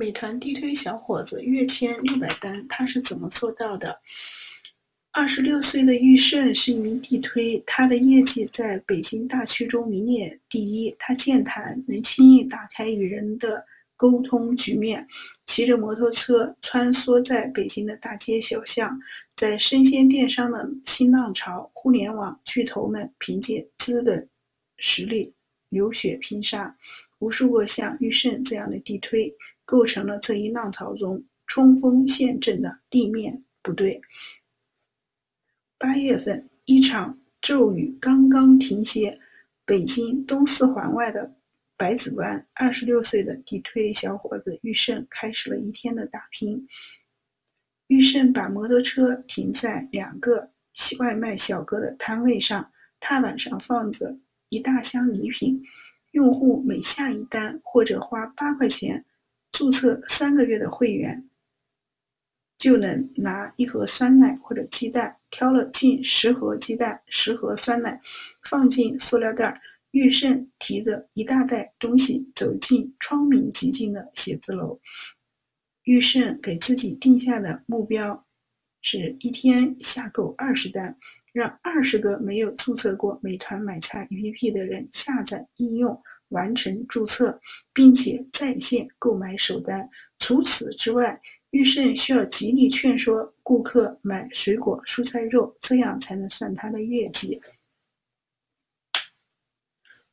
美团地推小伙子月签六百单，他是怎么做到的？二十六岁的玉胜是一名地推，他的业绩在北京大区中名列第一。他健谈，能轻易打开与人的沟通局面，骑着摩托车穿梭在北京的大街小巷。在生鲜电商的新浪潮，互联网巨头们凭借资本实力流血拼杀，无数个像玉胜这样的地推，构成了这一浪潮中冲锋陷阵的地面部队。八月份，一场骤雨刚刚停歇，北京东四环外的百子湾，二十六岁的地推小伙子玉胜开始了一天的打拼。玉胜把摩托车停在两个外卖小哥的摊位上，踏板上放着一大箱礼品，用户每下一单或者花八块钱注册三个月的会员。就能拿一盒酸奶或者鸡蛋，挑了近十盒鸡蛋、十盒酸奶，放进塑料袋。玉胜提着一大袋东西走进窗明几净的写字楼。玉胜给自己定下的目标是一天下够二十单，让二十个没有注册过美团买菜 APP 的人下载应用，完成注册，并且在线购买首单。除此之外，玉胜需要极力劝说顾客买水果、蔬菜、肉，这样才能算他的业绩。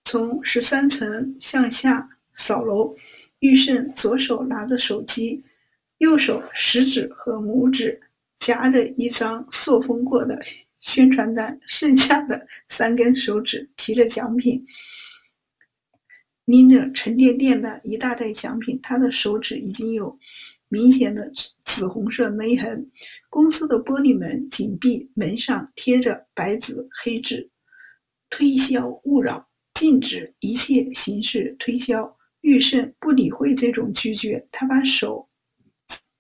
从十三层向下扫楼，玉胜左手拿着手机，右手食指和拇指夹着一张塑封过的宣传单，剩下的三根手指提着奖品，拎着沉甸甸的一大袋奖品，他的手指已经有。明显的紫红色勒痕，公司的玻璃门紧闭，门上贴着白纸黑字：“推销勿扰，禁止一切形式推销。”玉胜不理会这种拒绝，他把手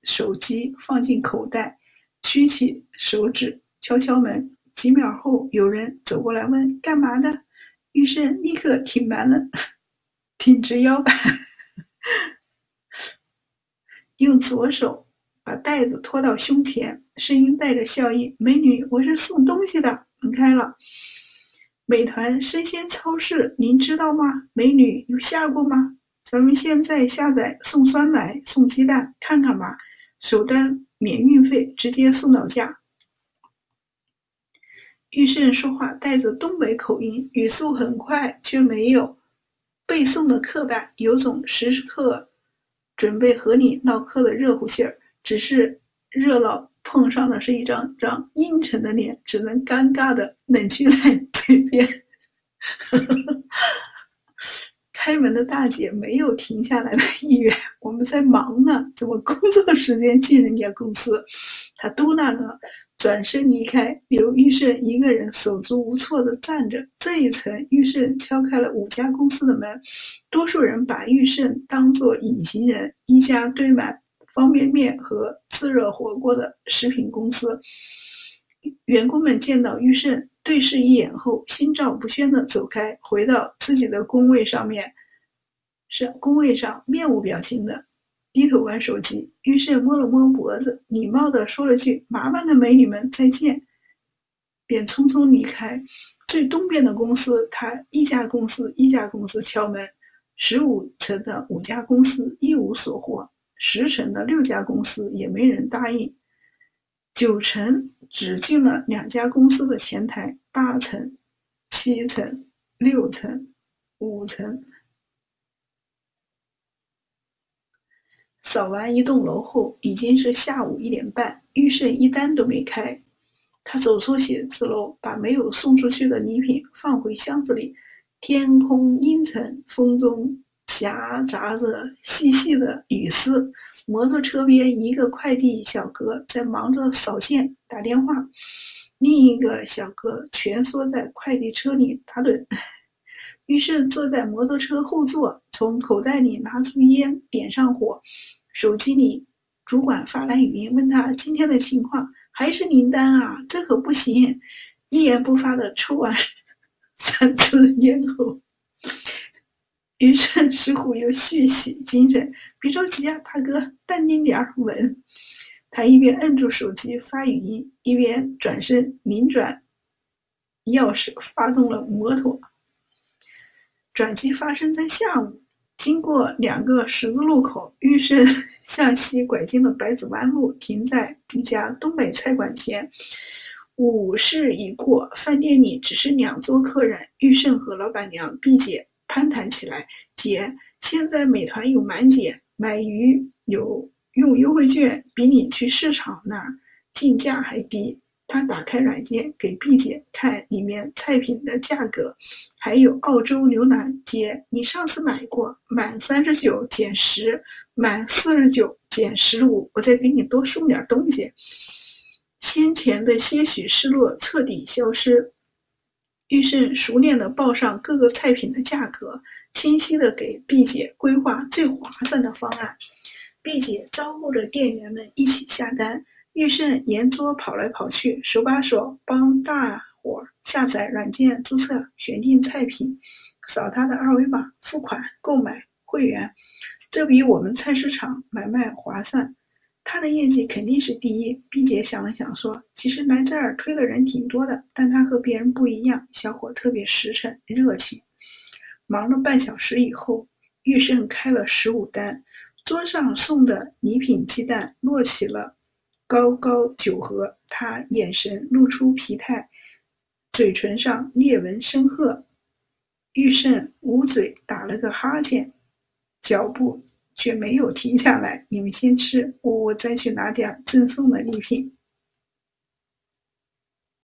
手机放进口袋，举起手指敲敲门。几秒后，有人走过来问：“干嘛的？”玉胜立刻挺蛮了，挺直腰板。用左手把袋子拖到胸前，声音带着笑意：“美女，我是送东西的。”门开了，美团生鲜超市，您知道吗？美女有下过吗？咱们现在下载送酸奶、送鸡蛋，看看吧。首单免运费，直接送到家。玉胜说话带着东北口音，语速很快，却没有背诵的刻板，有种时刻。准备和你唠嗑的热乎劲儿，只是热闹碰上的是一张张阴沉的脸，只能尴尬的冷却在嘴边。开门的大姐没有停下来的意愿，我们在忙呢，怎么工作时间进人家公司？她嘟囔着。转身离开，留玉胜一个人手足无措地站着。这一层，玉胜敲开了五家公司的门，多数人把玉胜当作隐形人。一家堆满方便面和自热火锅的食品公司，员工们见到玉胜，对视一眼后，心照不宣地走开，回到自己的工位上面，是工位上面无表情的。低头玩手机，于是摸了摸脖子，礼貌地说了句“麻烦了，美女们，再见”，便匆匆离开。最东边的公司，他一家公司一家公司敲门，十五层的五家公司一无所获，十层的六家公司也没人答应，九层只进了两家公司的前台，八层、七层、六层、五层。扫完一栋楼后，已经是下午一点半，玉胜一单都没开。他走出写字楼，把没有送出去的礼品放回箱子里。天空阴沉，风中夹杂着细细的雨丝。摩托车边，一个快递小哥在忙着扫件、打电话，另一个小哥蜷缩在快递车里打盹。玉胜坐在摩托车后座，从口袋里拿出烟，点上火。手机里，主管发来语音问他今天的情况，还是零单啊？这可不行！一言不发的抽完 三支烟后，于是石虎又续起精神：“别着急啊，大哥，淡定点儿，稳。”他一边摁住手机发语音，一边转身拧转钥匙，发动了摩托。转机发生在下午，经过两个十字路口，玉胜向西拐进了百子湾路，停在一家东北菜馆前。午时已过，饭店里只剩两桌客人。玉胜和老板娘毕姐攀谈起来：“姐，现在美团有满减，买鱼有用优惠券，比你去市场那儿进价还低。”他打开软件给毕姐看里面菜品的价格，还有澳洲牛腩。姐，你上次买过，满三十九减十，满四十九减十五，我再给你多送点东西。先前的些许失落彻底消失。玉胜熟练地报上各个菜品的价格，清晰地给毕姐规划最划算的方案。毕姐招呼着店员们一起下单。玉胜沿桌跑来跑去，手把手帮大伙下载软件、注册、选定菜品，扫他的二维码付款、购买会员。这比我们菜市场买卖划算。他的业绩肯定是第一。毕姐想了想说：“其实来这儿推的人挺多的，但他和别人不一样，小伙特别实诚、热情。”忙了半小时以后，玉胜开了十五单，桌上送的礼品鸡蛋摞起了。高高九盒，他眼神露出疲态，嘴唇上裂纹深褐。玉胜捂嘴打了个哈欠，脚步却没有停下来。你们先吃，我我再去拿点赠送的礼品。